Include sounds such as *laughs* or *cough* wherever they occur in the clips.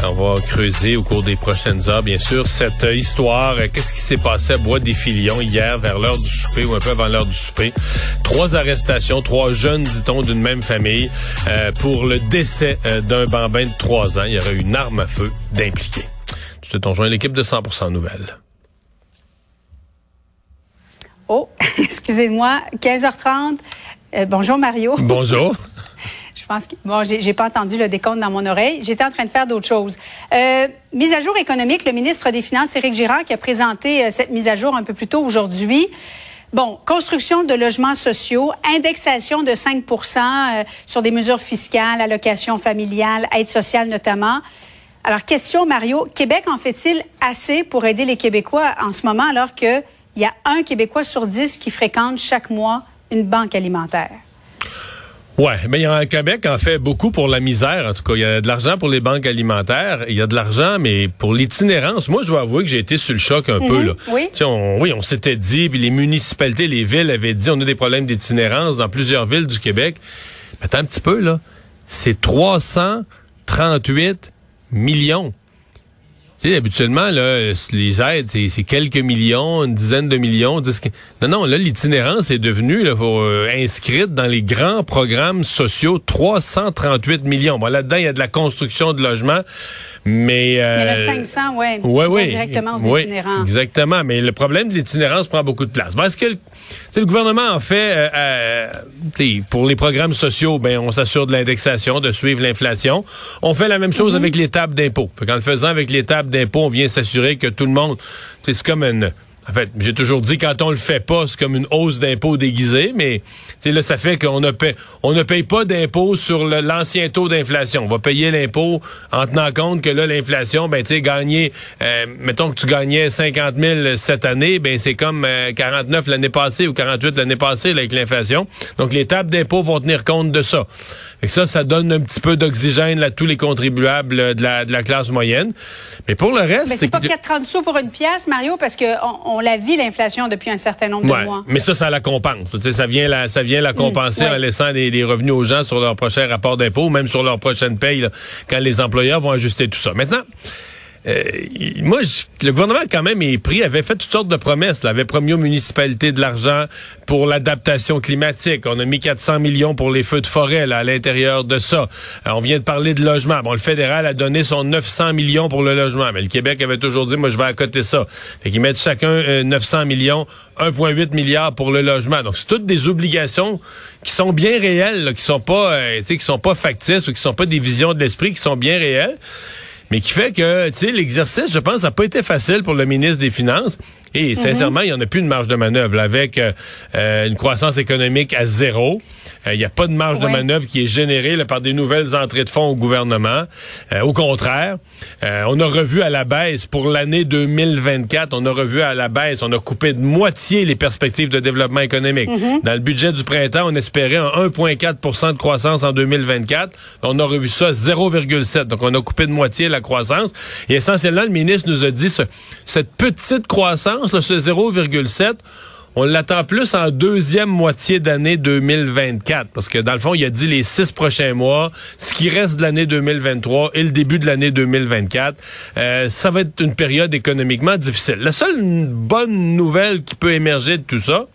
On va creuser au cours des prochaines heures, bien sûr, cette histoire. Qu'est-ce qui s'est passé à Bois des Filions hier vers l'heure du souper ou un peu avant l'heure du souper? Trois arrestations, trois jeunes, dit-on, d'une même famille euh, pour le décès euh, d'un bambin de trois ans. Il y aurait une arme à feu d'impliqué. Tu te joint l'équipe de 100% Nouvelles. Oh, *laughs* excusez-moi, 15h30. Euh, bonjour Mario. Bonjour. *laughs* Pense que bon, j'ai pas entendu le décompte dans mon oreille. J'étais en train de faire d'autres choses. Euh, mise à jour économique, le ministre des Finances, Éric Girard, qui a présenté euh, cette mise à jour un peu plus tôt aujourd'hui. Bon, construction de logements sociaux, indexation de 5 euh, sur des mesures fiscales, allocations familiales, aide sociale notamment. Alors, question, Mario, Québec en fait-il assez pour aider les Québécois en ce moment alors qu'il y a un Québécois sur dix qui fréquente chaque mois une banque alimentaire? Ouais, mais il y a un Québec en fait beaucoup pour la misère. En tout cas, il y a de l'argent pour les banques alimentaires. Il y a de l'argent, mais pour l'itinérance, moi, je dois avouer que j'ai été sur le choc un peu. Mhm. Là. Oui. On, oui, on s'était dit, puis les municipalités, les villes avaient dit, on a des problèmes d'itinérance dans plusieurs villes du Québec. Mais attends un petit peu là, c'est 338 millions. Tu sais, habituellement, là, les aides, c'est quelques millions, une dizaine de millions. Non, non, là, l'itinérance est devenue là, pour, euh, inscrite dans les grands programmes sociaux, 338 millions. Bon, là-dedans, il y a de la construction de logements, mais... Il y en a Euh, 500, ouais, Ouais, qui vont oui. directement aux Oui, itinérants. Exactement. Mais le problème de l'itinérance prend beaucoup de place. Bon, Est-ce que le, le gouvernement en fait euh, euh, pour les programmes sociaux, ben on s'assure de l'indexation, de suivre l'inflation. On fait la même chose avec les tables d'impôt. Qu'en le faisant avec les tables d'impôt, on vient s'assurer que tout le monde, c'est comme une en fait, j'ai toujours dit quand on le fait pas, c'est comme une hausse d'impôt déguisée, mais là, ça fait qu'on ne on paye pas d'impôt sur l'ancien taux d'inflation. On va payer l'impôt en tenant compte que là, l'inflation, ben tu sais, gagner, euh, mettons que tu gagnais 50 000 cette année, ben c'est comme euh, 49 l'année passée ou 48 l'année passée là, avec l'inflation. Donc les tables d'impôt vont tenir compte de ça. Et ça, ça donne un petit peu d'oxygène à tous les contribuables euh, de la, de la classe moyenne. Mais pour le reste, Mais c'est pas que- 4,30 sous pour une pièce, Mario, parce qu'on on la vit, l'inflation, depuis un certain nombre de mois. mais ça, ça la compense. Ça vient la, ça vient la compenser ouais. en laissant des, des revenus aux gens sur leur prochain rapport d'impôt, même sur leur prochaine paye, là, quand les employeurs vont ajuster tout ça. Maintenant, euh, il- moi, je- le gouvernement, quand même, est pris, avait fait toutes sortes de promesses. Là, avait promis aux municipalités de l'argent pour l'adaptation climatique. On a mis 400 millions pour les feux de forêt là, à l'intérieur de ça. Euh, on vient de parler de logement. Bon, le fédéral a donné son 900 millions pour le logement, mais le Québec avait toujours dit, moi, je vais à côté ça. Fait qu'ils mettent chacun euh, 900 millions, 1,8 milliard pour le logement. Donc, c'est toutes des obligations qui sont bien réelles, là, qui sont pas, euh, qui sont pas factices ou qui sont pas des visions de l'esprit, qui sont bien réelles mais qui fait que, tu sais, l'exercice, je pense, n'a pas été facile pour le ministre des Finances. Et sincèrement, il n'y en a plus de marge de manœuvre. là, avec euh, euh, une croissance économique à zéro, Euh, il n'y a pas de marge de manœuvre qui est générée là, par des nouvelles entrées de fonds au gouvernement. Euh, au contraire, euh, on a revu à la baisse pour l'année 2024, on a revu à la baisse, on a coupé de moitié les perspectives de développement économique. Dans le budget du printemps, on espérait un 1,4% de croissance en 2024. On a revu ça à 0,7. Donc, on a coupé de moitié la croissance. Et essentiellement, le ministre nous a dit ce- cette petite croissance, là, ce 0,7, on l'attend plus en deuxième moitié d'année 2024. Parce que dans le fond, il a dit les six prochains mois, ce qui reste de l'année 2023 et le début de l'année 2024, euh, ça va être une période économiquement difficile. La seule bonne nouvelle qui peut émerger de tout ça,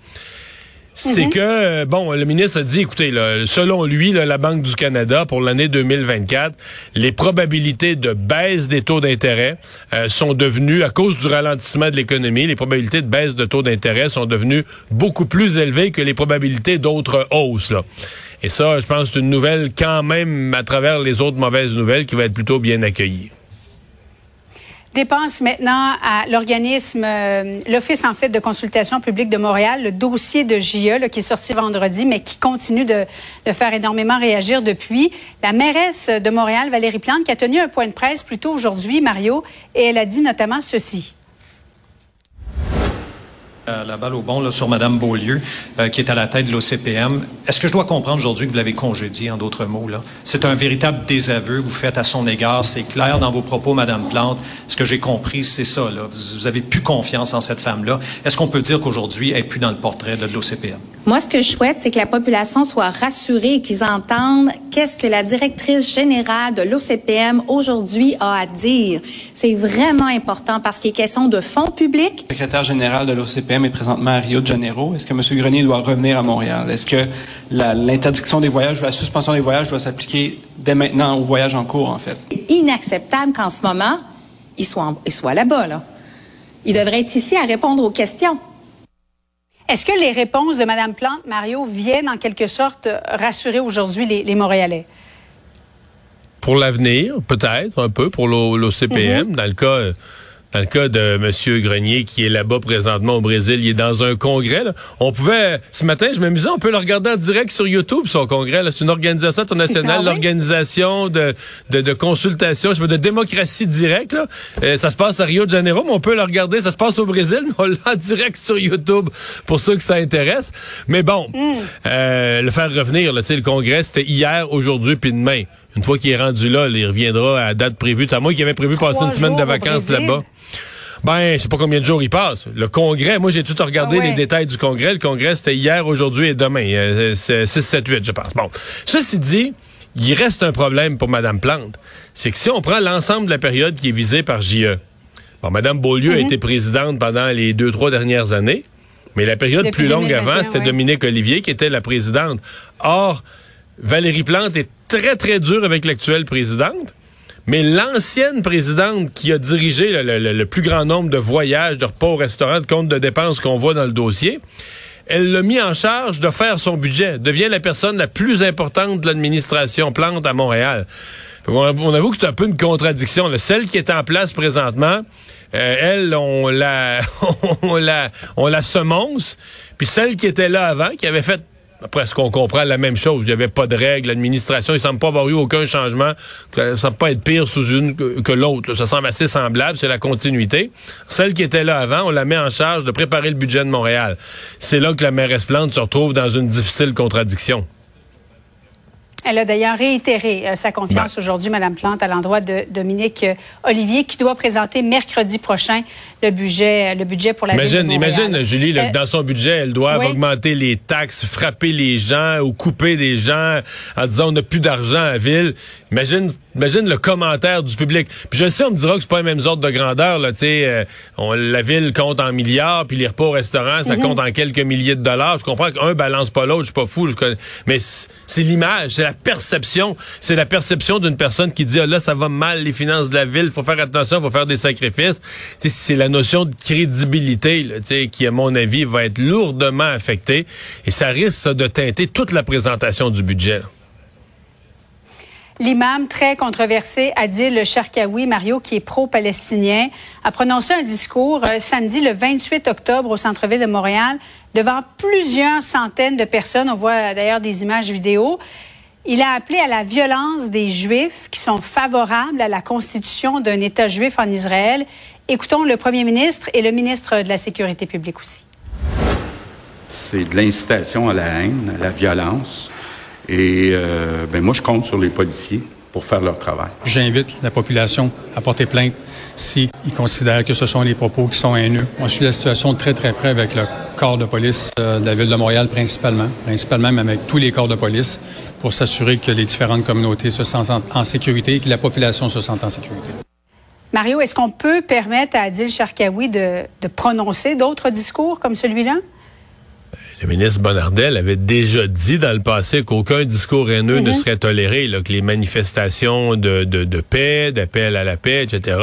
c'est que, euh, bon, le ministre a dit, écoutez, là, selon lui, là, la Banque du Canada, pour l'année 2024, les probabilités de baisse des taux d'intérêt euh, sont devenues, à cause du ralentissement de l'économie, les probabilités de baisse de taux d'intérêt sont devenues beaucoup plus élevées que les probabilités d'autres hausses. Là. Et ça, je pense, c'est une nouvelle quand même, à travers les autres mauvaises nouvelles, qui va être plutôt bien accueillie. Dépense maintenant à l'organisme, euh, l'Office en fait de consultation publique de Montréal, le dossier de JE qui est sorti vendredi, mais qui continue de, de, faire énormément réagir depuis. La mairesse de Montréal, Valérie Plante, qui a tenu un point de presse plus tôt aujourd'hui, Mario, et elle a dit notamment ceci. La balle au bon là, sur Mme Beaulieu, euh, qui est à la tête de l'OCPM. Est-ce que je dois comprendre aujourd'hui que vous l'avez congédié, en d'autres mots? là? C'est un véritable désaveu que vous faites à son égard. C'est clair dans vos propos, Mme Plante. Ce que j'ai compris, c'est ça. Là. Vous, avez plus confiance en cette femme-là. Est-ce qu'on peut dire qu'aujourd'hui, elle n'est plus dans le portrait de l'OCPM? Moi, ce que je souhaite, c'est que la population soit rassurée et qu'ils entendent qu'est-ce que la directrice générale de l'OCPM aujourd'hui a à dire. C'est vraiment important parce qu'il est question de fonds publics. Le secrétaire général de l'OCPM est présentement à Rio de Janeiro. Est-ce que M. Grenier doit revenir à Montréal? Est-ce que l'interdiction des voyages ou la suspension des voyages doit s'appliquer dès maintenant aux voyages en cours, en fait? C'est inacceptable qu'en ce moment, il soit, il soit là-bas, là. Il devrait être ici à répondre aux questions. Est-ce que les réponses de Mme Plante, Mario, viennent en quelque sorte rassurer aujourd'hui les, Montréalais? Pour l'avenir, peut-être, un peu, pour l'OCPM. Mm-hmm. Dans le cas dans le cas de M. Grenier qui est là-bas présentement au Brésil, il est dans un congrès. On pouvait, ce matin, je m'amusais, on peut le regarder en direct sur YouTube, son congrès. C'est une organisation internationale, ah l'organisation de, de, de, consultation, je sais de démocratie directe. Euh, ça se passe à Rio de Janeiro, mais on peut le regarder. Ça se passe au Brésil, mais on l'a en direct sur YouTube pour ceux que ça intéresse. Mais bon, mm. euh, le faire revenir, là, le congrès, c'était hier, aujourd'hui, puis demain. Une fois qu'il est rendu là, il reviendra à la date prévue. À moi qui avait prévu passer une semaine de vacances là-bas. Ben, je sais pas combien de jours il passe. Le congrès, moi j'ai tout regardé ah les détails du congrès. Le congrès, c'était hier, aujourd'hui et demain. Euh, c'est 6, 7, 8, je pense. Bon. Ceci dit, il reste un problème pour Mme Plante. C'est que si on prend l'ensemble de la période qui est visée par JE, bon, Mme Beaulieu a mhm. été présidente pendant les deux, trois dernières années, mais la période plus longue avant, c'était Dominique Olivier qui était la présidente. Or, Valérie Plante est très, très dure avec l'actuelle présidente. Mais l'ancienne présidente qui a dirigé le, plus grand nombre de voyages, de repas au restaurant, de comptes de dépenses qu'on voit dans le dossier, elle l'a mis en charge de faire son budget, devient la personne la plus importante de l'administration Plante à Montréal. On, avoue que c'est un peu une contradiction. Celle qui est en place présentement, euh, elle, on la, *laughs* on la, on la semonce, puis celle qui était là avant, qui avait fait après, ce qu'on comprend la même chose? Il n'y avait pas de règles. L'administration, il semble pas avoir eu aucun changement. Ça semble pas être pire sous une que, l'autre. Ça semble assez semblable. C'est la continuité. Celle qui était là avant, on la met en charge de préparer le budget de Montréal. C'est là que la mairesse Plante se retrouve dans une difficile contradiction. Elle a d'ailleurs réitéré euh, sa confiance ben. aujourd'hui, Mme Plante, à l'endroit de Dominique euh, Olivier, qui doit présenter mercredi prochain le budget, le budget pour la imagine, ville de Imagine, Julie, euh, dans son budget, elle doit augmenter les taxes, frapper les gens ou couper des gens en disant on n'a plus d'argent à la ville. Imagine, imagine le commentaire du public. Puis je sais, on me dira que c'est pas les mêmes ordres de grandeur. Là, euh, on, la ville compte en milliards, puis les repas au restaurant, ça mhm. compte en quelques milliers de dollars. Je comprends qu'un balance pas l'autre, je suis pas fou. Je Mais c'est l'image, c'est la perception. C'est la perception d'une personne qui dit, ah, là, ça va mal, les finances de la ville, faut faire attention, faut faire des sacrifices. C'est la notion de crédibilité là, qui, à mon avis, va être lourdement affectée. Et ça risque de teinter toute la présentation du budget. L'imam très controversé Adil Sharkawi, Mario, qui est pro-palestinien, a prononcé un discours euh, samedi le 28 octobre au centre-ville de Montréal devant plusieurs centaines de personnes. On voit d'ailleurs des images vidéo. Il a appelé à la violence des Juifs qui sont favorables à la constitution d'un État juif en Israël. Écoutons le premier ministre et le ministre de la Sécurité publique aussi. C'est de l'incitation à la haine, à la violence. Et euh, ben moi, je compte sur les policiers pour faire leur travail. J'invite la population à porter plainte s'ils considèrent que ce sont les propos qui sont haineux. Moi, je suis la situation très, très près avec le corps de police euh, de la ville de Montréal principalement, principalement même avec tous les corps de police, pour s'assurer que les différentes communautés se sentent en, sécurité et que la population se sente en sécurité. Mario, est-ce qu'on peut permettre à Adil Sharkawi de, de prononcer d'autres discours comme celui-là? Le ministre Bonnardel avait déjà dit dans le passé qu'aucun discours haineux ne serait toléré, là, que les manifestations de, de, de paix, d'appel à la paix, etc.,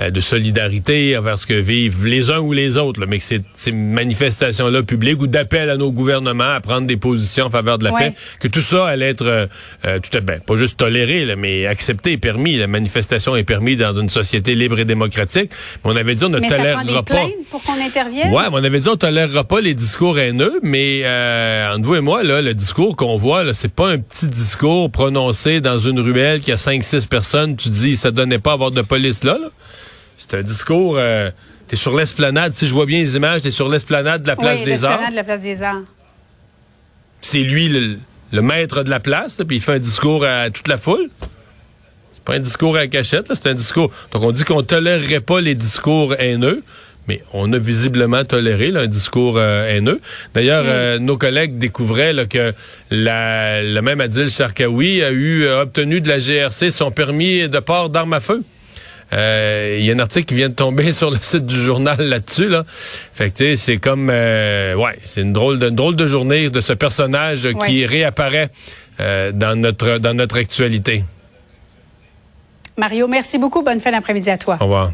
euh, de solidarité envers ce que vivent les uns ou les autres, là, mais que ces, ces manifestations-là publiques ou d'appel à nos gouvernements à prendre des positions en faveur de la Ouais. paix, que tout ça allait être euh, euh, tout à ben, pas juste toléré, là, mais accepté, permis. La manifestation est permise dans une société libre et démocratique. Mais on avait dit on ne Mais ça prend tolérera des pas. pour qu'on intervienne? Ouais, mais on avait dit on tolérera pas les discours haineux, mais euh, entre vous et moi, là, le discours qu'on voit, là, c'est pas un petit discours prononcé dans une ruelle qui a 5-6 personnes. Tu dis, ça donnait pas à avoir de police là. là. C'est un discours. Euh, t'es sur l'esplanade, si je vois bien les images, t'es sur l'esplanade de la place oui, des Arts. de la place des Arts. C'est lui le, le maître de la place, là, puis il fait un discours à toute la foule. C'est pas un discours à la cachette, là, c'est un discours. Donc on dit qu'on tolérerait pas les discours haineux. Mais on a visiblement toléré là, un discours euh, haineux. D'ailleurs, euh, nos collègues découvraient là, que la, le même Adil Sharkawi a eu a obtenu de la GRC son permis de port d'armes à feu. Euh, Il y a un article qui vient de tomber *laughs* sur le site du journal là-dessus. Là. Fait que c'est comme euh, ouais, c'est une drôle de une drôle de journée de ce personnage euh, qui réapparaît euh, dans notre dans notre actualité. Mario, merci beaucoup. Bonne fin d'après-midi à toi. Au revoir.